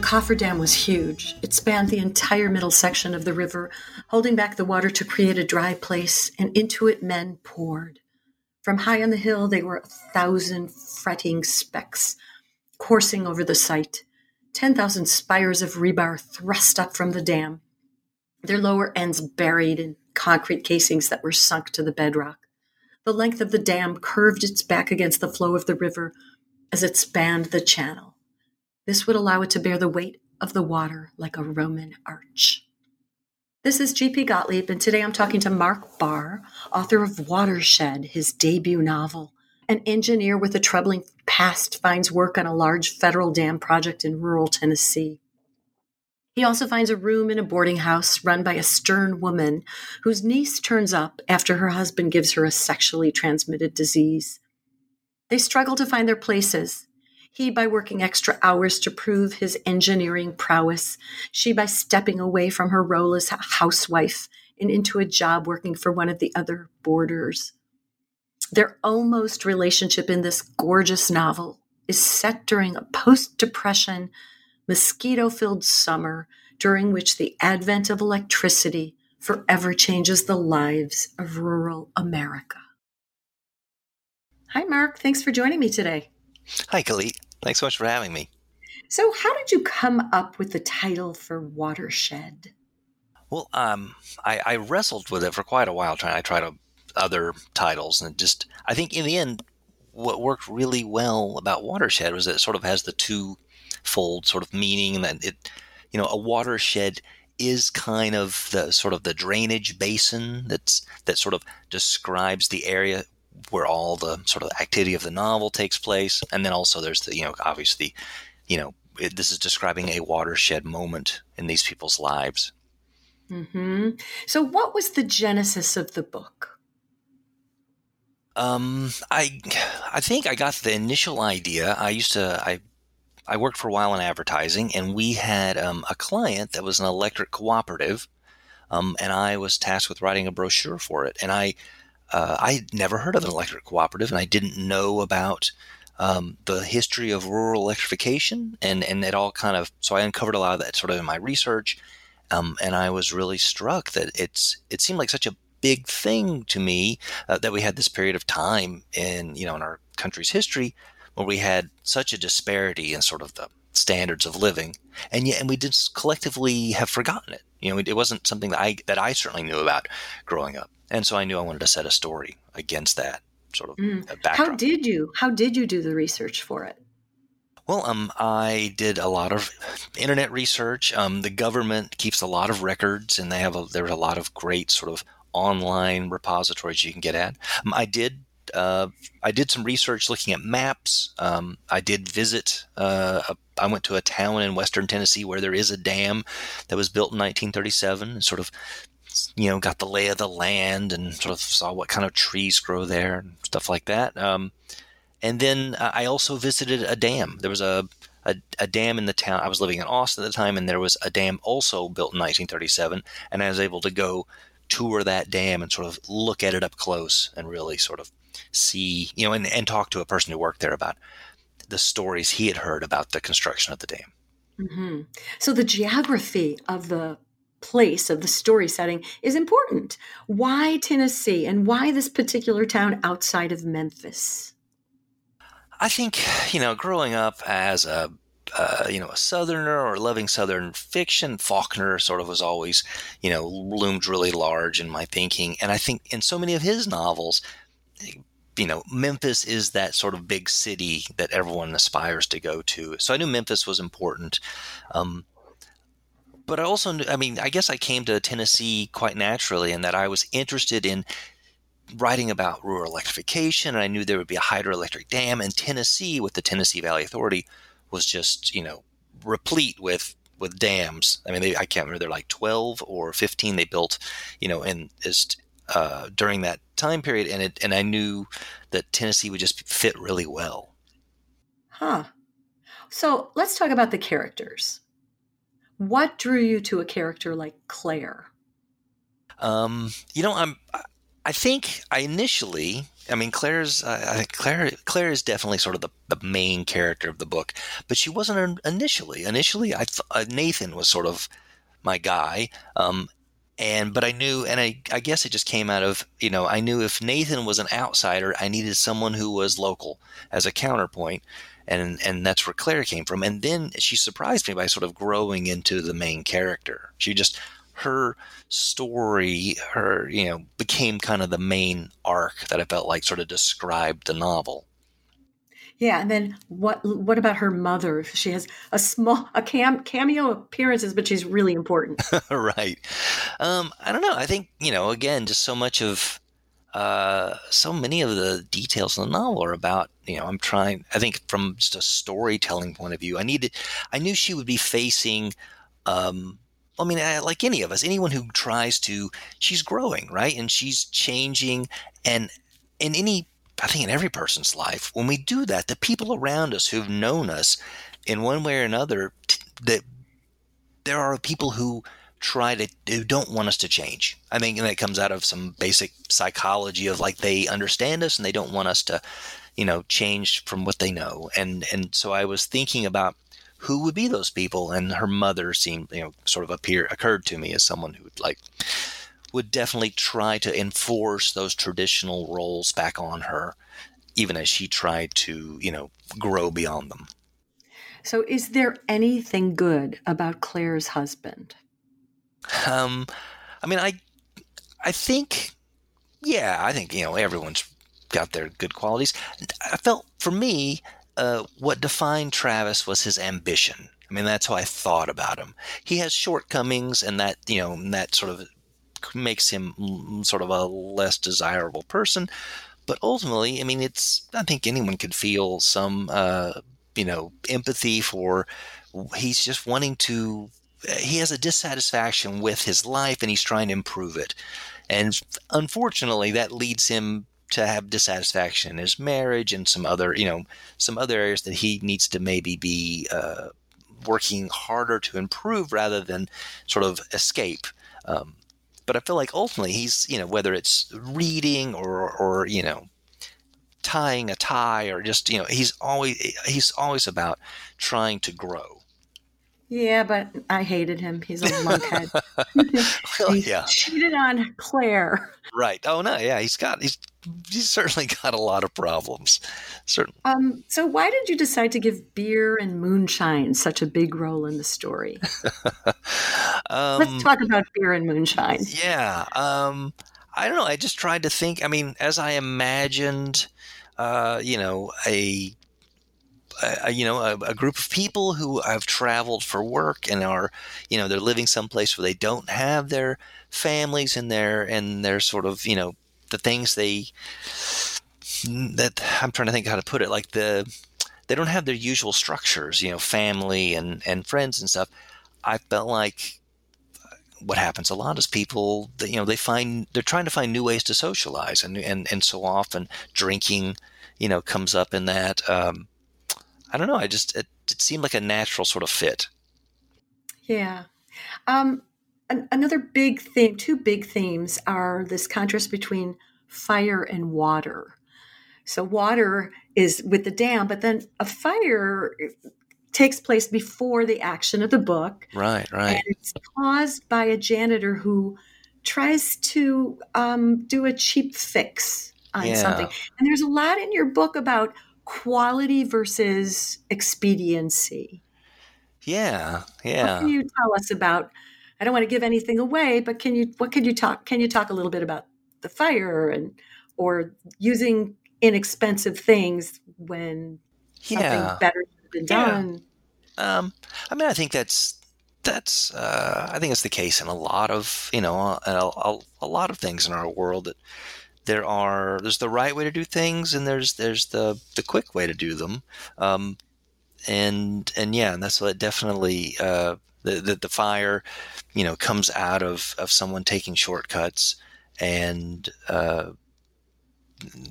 The coffer dam was huge. It spanned the entire middle section of the river, holding back the water to create a dry place, and into it men poured. From high on the hill, they were a thousand fretting specks coursing over the site. Ten thousand spires of rebar thrust up from the dam, their lower ends buried in concrete casings that were sunk to the bedrock. The length of the dam curved its back against the flow of the river as it spanned the channel. This would allow it to bear the weight of the water like a Roman arch. This is G.P. Gottlieb, and today I'm talking to Mark Barr, author of Watershed, his debut novel. An engineer with a troubling past finds work on a large federal dam project in rural Tennessee. He also finds a room in a boarding house run by a stern woman whose niece turns up after her husband gives her a sexually transmitted disease. They struggle to find their places he by working extra hours to prove his engineering prowess, she by stepping away from her role as housewife and into a job working for one of the other boarders. Their almost relationship in this gorgeous novel is set during a post depression, mosquito filled summer during which the advent of electricity forever changes the lives of rural America. Hi, Mark. Thanks for joining me today. Hi, Gila. Thanks so much for having me. So, how did you come up with the title for Watershed? Well, um, I, I wrestled with it for quite a while. Trying, I tried other titles, and just I think in the end, what worked really well about Watershed was that it sort of has the two-fold sort of meaning that it, you know, a watershed is kind of the sort of the drainage basin that's that sort of describes the area where all the sort of activity of the novel takes place, and then also there's the you know obviously, you know it, this is describing a watershed moment in these people's lives. Hmm. So, what was the genesis of the book? Um, I I think I got the initial idea. I used to I I worked for a while in advertising, and we had um, a client that was an electric cooperative, um, and I was tasked with writing a brochure for it, and I uh, I never heard of an electric cooperative, and I didn't know about um, the history of rural electrification, and and it all kind of so I uncovered a lot of that sort of in my research, um, and I was really struck that it's it seemed like such a big thing to me uh, that we had this period of time in you know in our country's history where we had such a disparity in sort of the standards of living, and yet and we just collectively have forgotten it. You know, it wasn't something that I that I certainly knew about growing up. And so I knew I wanted to set a story against that sort of mm. backdrop. How did you? How did you do the research for it? Well, um, I did a lot of internet research. Um, the government keeps a lot of records, and they have a, there's a lot of great sort of online repositories you can get at. Um, I did uh, I did some research looking at maps. Um, I did visit. Uh, a, I went to a town in western Tennessee where there is a dam that was built in 1937, and sort of you know, got the lay of the land and sort of saw what kind of trees grow there and stuff like that. Um, and then I also visited a dam. There was a, a, a dam in the town. I was living in Austin at the time, and there was a dam also built in 1937. And I was able to go tour that dam and sort of look at it up close and really sort of see, you know, and, and talk to a person who worked there about the stories he had heard about the construction of the dam. Mm-hmm. So the geography of the place of the story setting is important. Why Tennessee and why this particular town outside of Memphis? I think, you know, growing up as a uh, you know, a Southerner or loving Southern fiction, Faulkner sort of was always, you know, loomed really large in my thinking. And I think in so many of his novels, you know, Memphis is that sort of big city that everyone aspires to go to. So I knew Memphis was important. Um, but I also, I mean, I guess I came to Tennessee quite naturally in that I was interested in writing about rural electrification, and I knew there would be a hydroelectric dam. And Tennessee, with the Tennessee Valley Authority, was just, you know, replete with with dams. I mean, they, I can't remember. They're like twelve or fifteen they built, you know, in is uh, during that time period, and it and I knew that Tennessee would just fit really well. Huh. So let's talk about the characters. What drew you to a character like Claire? Um, you know, I'm. I think I initially, I mean, Claire's, uh, Claire, Claire is definitely sort of the, the main character of the book, but she wasn't initially. Initially, I th- uh, Nathan was sort of my guy, um, and but I knew, and I, I guess it just came out of, you know, I knew if Nathan was an outsider, I needed someone who was local as a counterpoint, and and that's where Claire came from. And then she surprised me by sort of growing into the main character. She just her story, her, you know, became kind of the main arc that I felt like sort of described the novel. Yeah, and then what? What about her mother? She has a small a cam, cameo appearances, but she's really important. right. Um, I don't know. I think you know. Again, just so much of uh, so many of the details in the novel are about you know. I'm trying. I think from just a storytelling point of view, I needed. I knew she would be facing um, I mean, like any of us, anyone who tries to, she's growing, right? And she's changing. And in any, I think in every person's life, when we do that, the people around us who've known us in one way or another, that there are people who try to, who don't want us to change. I think that comes out of some basic psychology of like they understand us and they don't want us to, you know, change from what they know. And, and so I was thinking about, who would be those people? And her mother seemed, you know, sort of appear occurred to me as someone who would like would definitely try to enforce those traditional roles back on her, even as she tried to, you know, grow beyond them. So, is there anything good about Claire's husband? Um, I mean, I, I think, yeah, I think you know everyone's got their good qualities. I felt for me uh, what defined Travis was his ambition. I mean, that's how I thought about him. He has shortcomings, and that you know that sort of makes him sort of a less desirable person. But ultimately, I mean, it's I think anyone could feel some uh, you know empathy for. He's just wanting to. He has a dissatisfaction with his life, and he's trying to improve it. And unfortunately, that leads him to have dissatisfaction in his marriage and some other, you know, some other areas that he needs to maybe be uh, working harder to improve rather than sort of escape. Um, but I feel like ultimately he's, you know, whether it's reading or, or you know, tying a tie or just, you know, he's always he's always about trying to grow. Yeah, but I hated him. He's a lunkhead. well, yeah. cheated on Claire. Right. Oh no. Yeah, he's got he's he's certainly got a lot of problems. Certainly. Um. So why did you decide to give beer and moonshine such a big role in the story? um, Let's talk about beer and moonshine. Yeah. Um. I don't know. I just tried to think. I mean, as I imagined, uh, you know, a a, you know a, a, group of people who have traveled for work and are you know they're living someplace where they don't have their families and their and their sort of you know the things they that I'm trying to think how to put it like the they don't have their usual structures you know family and and friends and stuff. I felt like what happens a lot is people you know they find they're trying to find new ways to socialize and and and so often drinking you know comes up in that um, I don't know. I just it, it seemed like a natural sort of fit. Yeah. Um, an, another big theme, two big themes are this contrast between fire and water. So water is with the dam, but then a fire takes place before the action of the book. Right, right. And it's caused by a janitor who tries to um, do a cheap fix on yeah. something. And there's a lot in your book about quality versus expediency. Yeah, yeah. What can you tell us about? I don't want to give anything away, but can you? What can you talk? Can you talk a little bit about the fire and or using inexpensive things when something yeah. better has been done? Yeah. Um, I mean, I think that's that's uh, I think it's the case in a lot of you know a, a, a lot of things in our world that there are there's the right way to do things and there's there's the the quick way to do them um, and and yeah, and that's what definitely uh, the, the the fire, you know, comes out of of someone taking shortcuts and uh,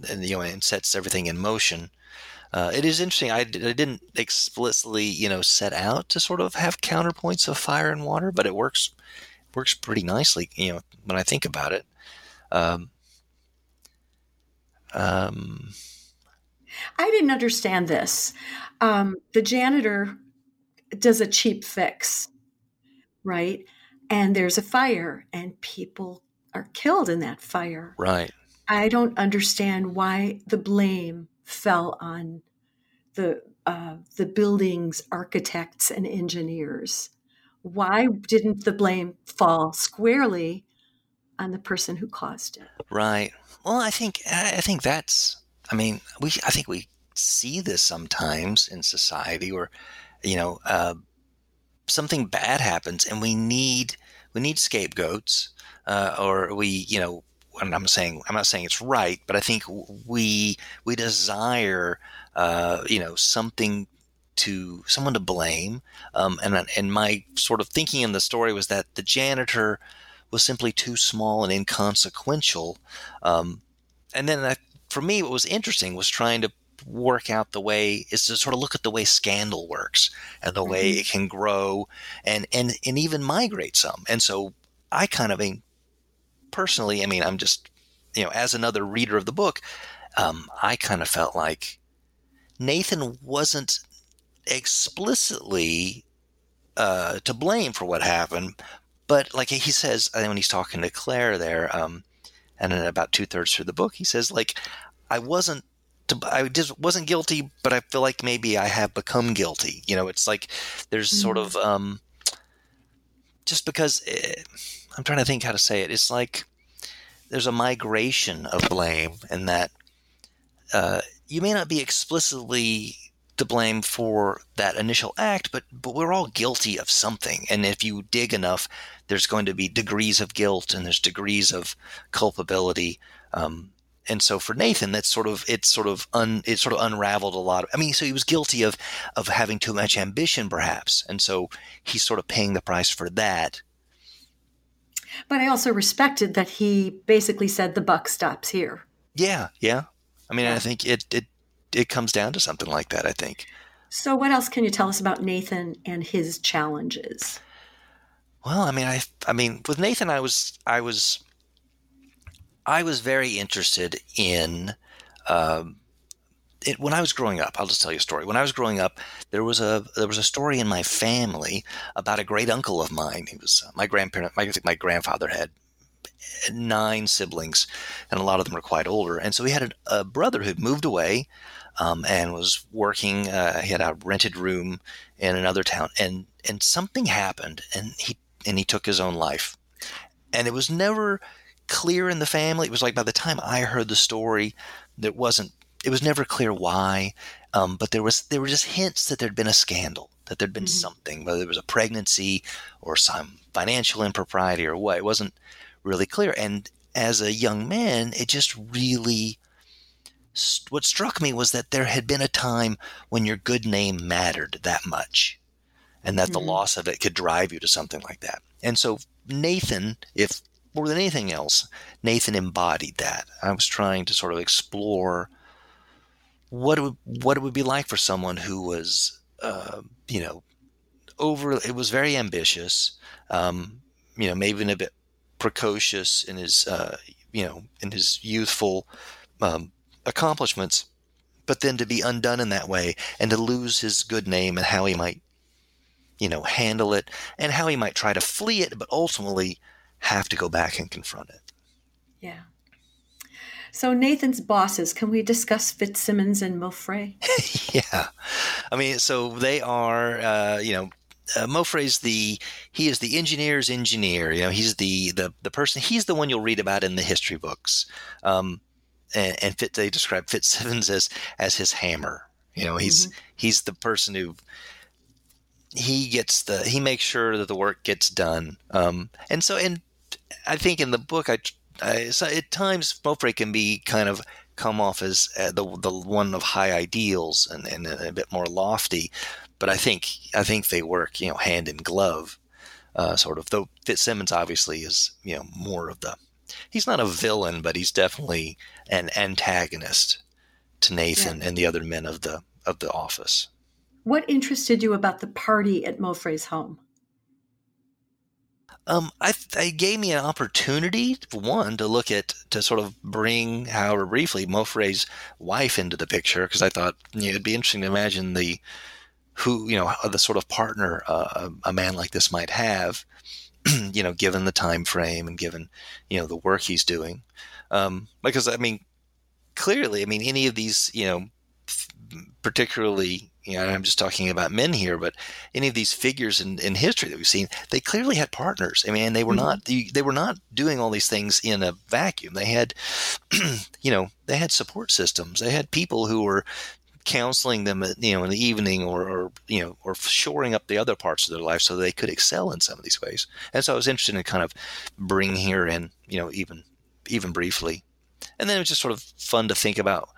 and you know and sets everything in motion. Uh, it is interesting. I, I, didn't explicitly, you know, set out to sort of have counterpoints of fire and water, but it works works pretty nicely. You know, when I think about it. Um, um, I didn't understand this. Um, the janitor does a cheap fix, right? And there's a fire, and people are killed in that fire. Right. I don't understand why the blame fell on the uh, the building's architects and engineers. Why didn't the blame fall squarely on the person who caused it? Right. Well, I think I think that's. I mean, we. I think we see this sometimes in society, where you know uh, something bad happens, and we need we need scapegoats, uh, or we you know. And I'm saying I'm not saying it's right, but I think we we desire uh, you know something to someone to blame, um, and and my sort of thinking in the story was that the janitor was simply too small and inconsequential. Um, and then I, for me, what was interesting was trying to work out the way is to sort of look at the way scandal works and the mm-hmm. way it can grow and and and even migrate some. And so I kind of I mean personally, I mean, I'm just you know, as another reader of the book, um, I kind of felt like Nathan wasn't explicitly uh, to blame for what happened, but like he says, when he's talking to Claire there, um, and then about two thirds through the book, he says, like, I wasn't, I just wasn't guilty, but I feel like maybe I have become guilty. You know, it's like there's sort of, um, just because it, eh, I'm trying to think how to say it. It's like there's a migration of blame, and that uh, you may not be explicitly to blame for that initial act, but but we're all guilty of something. And if you dig enough, there's going to be degrees of guilt and there's degrees of culpability. Um, and so for Nathan, that's sort of it's sort of un it sort of unraveled a lot. Of, I mean, so he was guilty of of having too much ambition, perhaps, and so he's sort of paying the price for that. But I also respected that he basically said the buck stops here. Yeah, yeah. I mean, I think it it it comes down to something like that, I think. So, what else can you tell us about Nathan and his challenges? Well, I mean, I, I mean, with Nathan, I was, I was, I was very interested in, um, it, when I was growing up. I'll just tell you a story. When I was growing up, there was a there was a story in my family about a great uncle of mine. He was uh, my grandparent. My, my grandfather had nine siblings, and a lot of them were quite older. And so he had a, a brother who'd moved away um, and was working. Uh, he had a rented room in another town, and and something happened, and he and he took his own life. And it was never clear in the family. It was like by the time I heard the story, there wasn't. It was never clear why, um, but there was there were just hints that there'd been a scandal, that there'd been mm-hmm. something, whether it was a pregnancy or some financial impropriety or what. It wasn't really clear. And as a young man, it just really what struck me was that there had been a time when your good name mattered that much and that mm-hmm. the loss of it could drive you to something like that. And so Nathan, if more than anything else, Nathan embodied that. I was trying to sort of explore what it would, what it would be like for someone who was, uh, you know, over. It was very ambitious, um, you know, maybe a bit precocious in his, uh, you know, in his youthful um, accomplishments, but then to be undone in that way and to lose his good name and how he might, you know, handle it and how he might try to flee it, but ultimately have to go back and confront it. Yeah. So Nathan's bosses, can we discuss Fitzsimmons and Maufrey? yeah, I mean, so they are, uh, you know, uh, Maufrey's the he is the engineer's engineer. You know, he's the the the person. He's the one you'll read about in the history books. Um, and, and Fit, they describe Fitzsimmons as as his hammer. You know, he's mm-hmm. he's the person who he gets the he makes sure that the work gets done. Um, and so, and I think in the book, I, I so at times Maufrey can be kind of come off as uh, the the one of high ideals and, and a bit more lofty, but I think I think they work you know hand in glove, uh, sort of. Though Fitzsimmons obviously is you know more of the he's not a villain, but he's definitely an antagonist to Nathan yeah. and the other men of the of the office. What interested you about the party at Maufrey's home? Um, I, I gave me an opportunity, one, to look at, to sort of bring, however briefly, Maufrey's wife into the picture, because I thought you know, it'd be interesting to imagine the, who, you know, the sort of partner uh, a man like this might have, you know, given the time frame and given, you know, the work he's doing. Um, because, I mean, clearly, I mean, any of these, you know, particularly you know, I'm just talking about men here, but any of these figures in, in history that we've seen, they clearly had partners. I mean, they were mm-hmm. not they were not doing all these things in a vacuum. They had, you know, they had support systems. They had people who were counseling them, you know, in the evening or, or you know, or shoring up the other parts of their life so they could excel in some of these ways. And so I was interested in kind of bringing here in, you know, even even briefly, and then it was just sort of fun to think about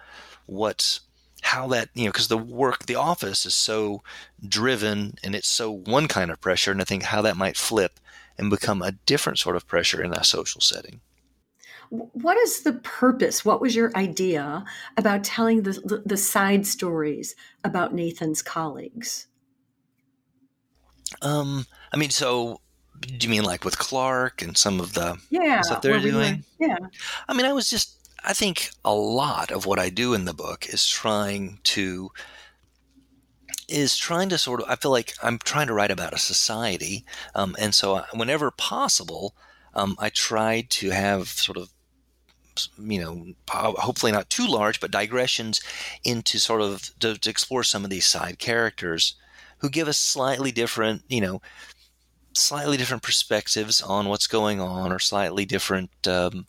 what how that you know because the work the office is so driven and it's so one kind of pressure and i think how that might flip and become a different sort of pressure in a social setting. What is the purpose? What was your idea about telling the, the, the side stories about nathan's colleagues? Um i mean so do you mean like with clark and some of the yeah stuff they're doing were, yeah. I mean i was just I think a lot of what I do in the book is trying to is trying to sort of I feel like I'm trying to write about a society, um, and so I, whenever possible, um, I try to have sort of you know hopefully not too large, but digressions into sort of to, to explore some of these side characters who give us slightly different you know slightly different perspectives on what's going on or slightly different um,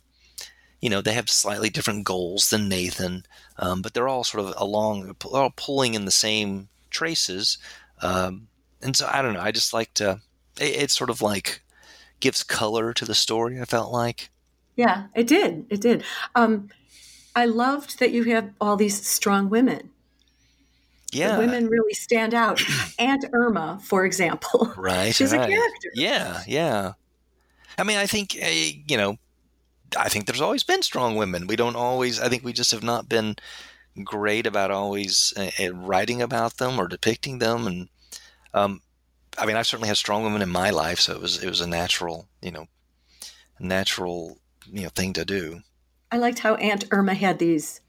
you know, they have slightly different goals than Nathan, um, but they're all sort of along, all pulling in the same traces. Um, and so I don't know. I just like to. It, it's sort of like gives color to the story. I felt like. Yeah, it did. It did. Um, I loved that you have all these strong women. Yeah, the women really stand out. Aunt Irma, for example, right? She's right. a character. Yeah, yeah. I mean, I think uh, you know I think there's always been strong women. We don't always. I think we just have not been great about always uh, writing about them or depicting them. And um, I mean, I certainly had strong women in my life, so it was it was a natural, you know, natural, you know, thing to do. I liked how Aunt Irma had these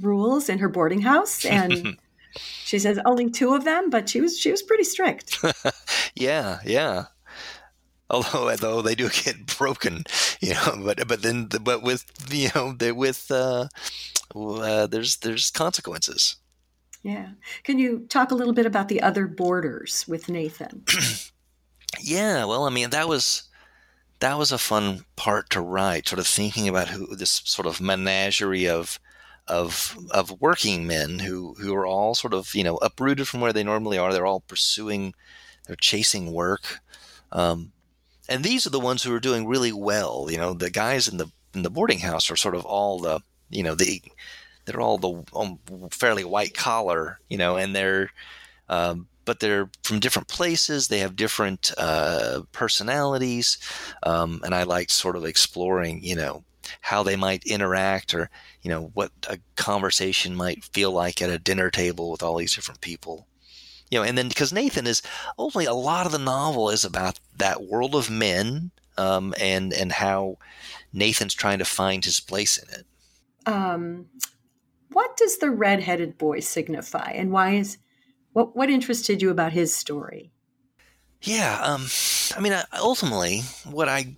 rules in her boarding house, and she says only two of them, but she was she was pretty strict. yeah, yeah although although they do get broken, you know. But but then but with you know with uh, uh, there's there's consequences. Yeah. Can you talk a little bit about the other boarders with Nathan? yeah. Well, I mean that was that was a fun part to write, sort of thinking about who this sort of menagerie of of of working men who who are all sort of you know uprooted from where they normally are. They're all pursuing, they're chasing work. Um, and these are the ones who are doing really well. You know, the guys in the in the boarding house are sort of all the you know the they're all the um, fairly white collar. You know, and they're um, but they're from different places. They have different uh, personalities, um, and I like sort of exploring. You know how they might interact or you know what a conversation might feel like at a dinner table with all these different people you know, and then because Nathan is ultimately a lot of the novel is about that world of men um, and and how Nathan's trying to find his place in it. Um, what does the redheaded boy signify, and why is what what interested you about his story? Yeah, um, I mean, ultimately, what I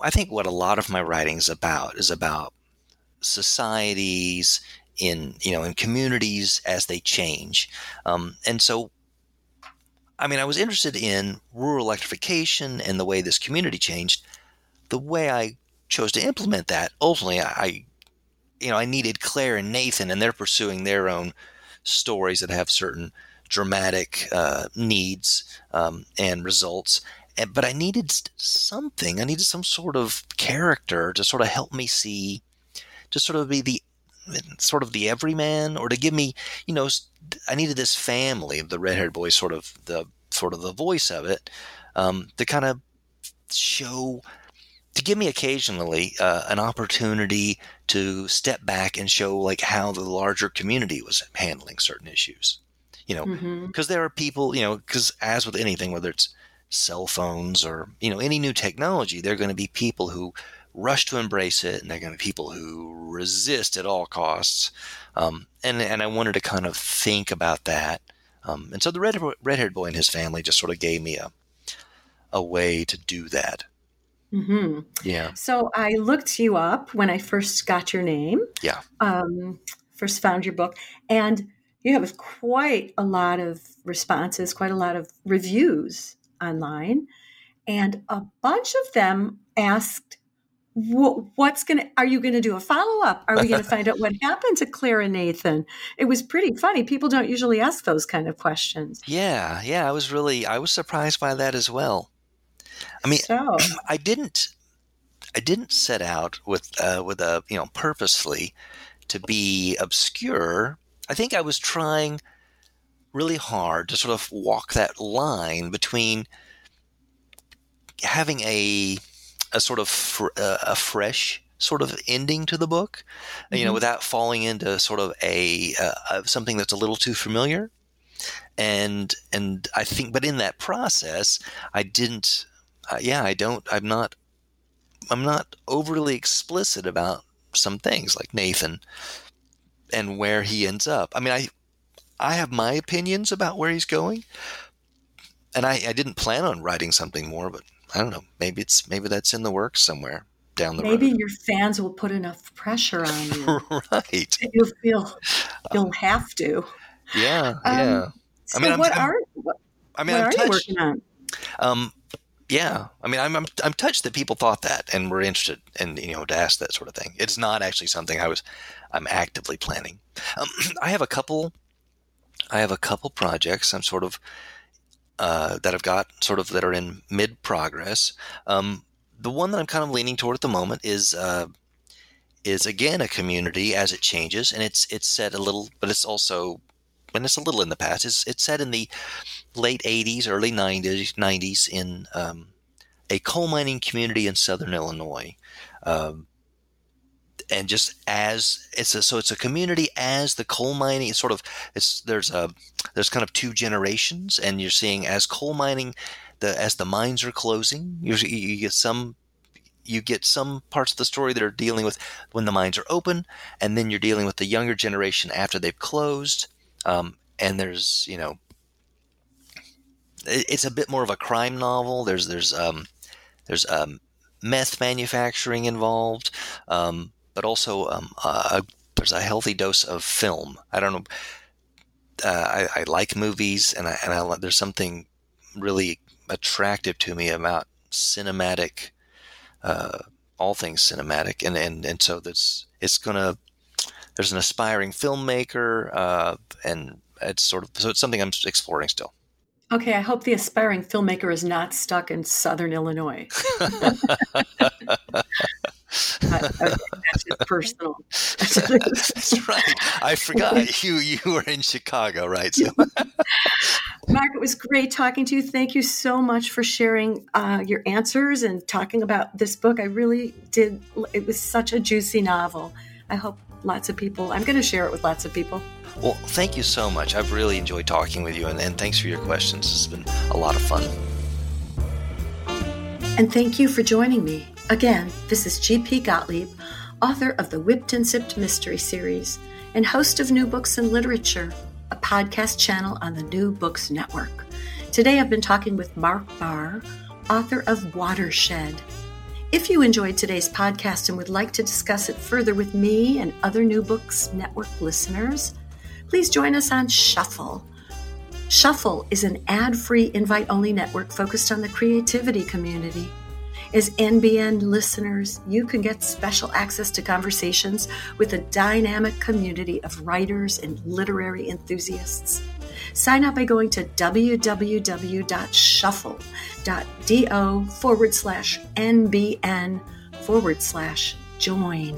I think what a lot of my writing is about is about societies in you know in communities as they change, um, and so I mean, I was interested in rural electrification and the way this community changed. The way I chose to implement that, ultimately, I, you know, I needed Claire and Nathan, and they're pursuing their own stories that have certain dramatic uh, needs um, and results. And, but I needed something. I needed some sort of character to sort of help me see, to sort of be the sort of the everyman, or to give me, you know, I needed this family, the red-haired boy, sort of the sort of the voice of it, um, to kind of show, to give me occasionally uh, an opportunity to step back and show like how the larger community was handling certain issues. You know, because mm-hmm. there are people, you know, because as with anything, whether it's cell phones or you know any new technology, there are going to be people who rush to embrace it, and they're going to be people who resist at all costs. Um, and and I wanted to kind of think about that. Um, and so the red red haired boy and his family just sort of gave me a a way to do that. Mm-hmm. Yeah. So I looked you up when I first got your name. Yeah. Um, first found your book, and you have quite a lot of responses, quite a lot of reviews online, and a bunch of them asked what's going to are you going to do a follow-up? Are we going to find out what happened to claire and nathan? It was pretty funny. People don't usually ask those kind of questions. Yeah yeah i was really i was surprised by that as well. I mean so. i didn't i didn't set out with uh, with a you know purposely to be obscure. I think i was trying really hard to sort of walk that line between having a a sort of fr- uh, a fresh sort of ending to the book, mm-hmm. you know, mm-hmm. without falling into sort of a uh, something that's a little too familiar. And and I think, but in that process, I didn't. Uh, yeah, I don't. I'm not. I'm not overly explicit about some things like Nathan and where he ends up. I mean, I I have my opinions about where he's going, and I, I didn't plan on writing something more, but I don't know. Maybe it's maybe that's in the works somewhere down the maybe road. Maybe your fans will put enough pressure on you. right. You'll feel you'll have to. Yeah. Um, yeah. So I mean, what I'm, are what, I mean, what I'm are touched, you working on? Um, yeah. I mean, I'm, I'm I'm touched that people thought that and were interested in you know to ask that sort of thing. It's not actually something I was I'm actively planning. Um, I have a couple. I have a couple projects. I'm sort of uh, that I've got sort of that are in mid progress. Um, the one that I'm kind of leaning toward at the moment is uh, is again a community as it changes, and it's it's set a little, but it's also when it's a little in the past. It's it's set in the late '80s, early '90s, '90s in um, a coal mining community in southern Illinois. Um, and just as it's a, so it's a community as the coal mining it's sort of it's there's a there's kind of two generations and you're seeing as coal mining the as the mines are closing you, you get some you get some parts of the story that are dealing with when the mines are open and then you're dealing with the younger generation after they've closed um, and there's you know it's a bit more of a crime novel. There's there's um there's um meth manufacturing involved um, but also um, uh, there's a healthy dose of film. I don't know. Uh, I, I, like movies, and I, and I, there's something really attractive to me about cinematic, uh, all things cinematic, and and and so that's it's gonna. There's an aspiring filmmaker, uh, and it's sort of so it's something I'm exploring still. Okay, I hope the aspiring filmmaker is not stuck in Southern Illinois. okay, that's personal. that's right. I forgot you. You were in Chicago, right? So. Mark, it was great talking to you. Thank you so much for sharing uh, your answers and talking about this book. I really did. It was such a juicy novel. I hope lots of people. I'm going to share it with lots of people. Well, thank you so much. I've really enjoyed talking with you, and, and thanks for your questions. It's been a lot of fun. And thank you for joining me. Again, this is G.P. Gottlieb, author of the Whipped and Sipped Mystery Series and host of New Books and Literature, a podcast channel on the New Books Network. Today I've been talking with Mark Barr, author of Watershed. If you enjoyed today's podcast and would like to discuss it further with me and other New Books Network listeners, please join us on Shuffle. Shuffle is an ad free, invite only network focused on the creativity community. As NBN listeners, you can get special access to conversations with a dynamic community of writers and literary enthusiasts. Sign up by going to www.shuffle.do forward slash NBN forward slash join.